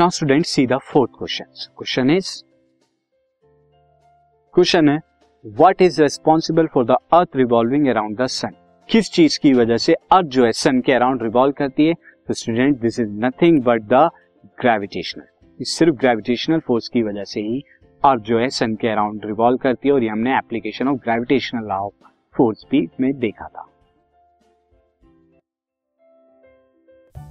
Now student see the fourth question question is question है what is responsible for the earth revolving around the sun किस चीज़ की वजह से अर्थ जो है सन के अराउंड रिवॉल्व करती है? तो student this is nothing but the gravitational सिर्फ़ ग्रेविटेशनल फोर्स की वजह से ही अर्थ जो है सन के अराउंड रिवॉल्व करती है और ये हमने application of gravitational law of force भी में देखा था।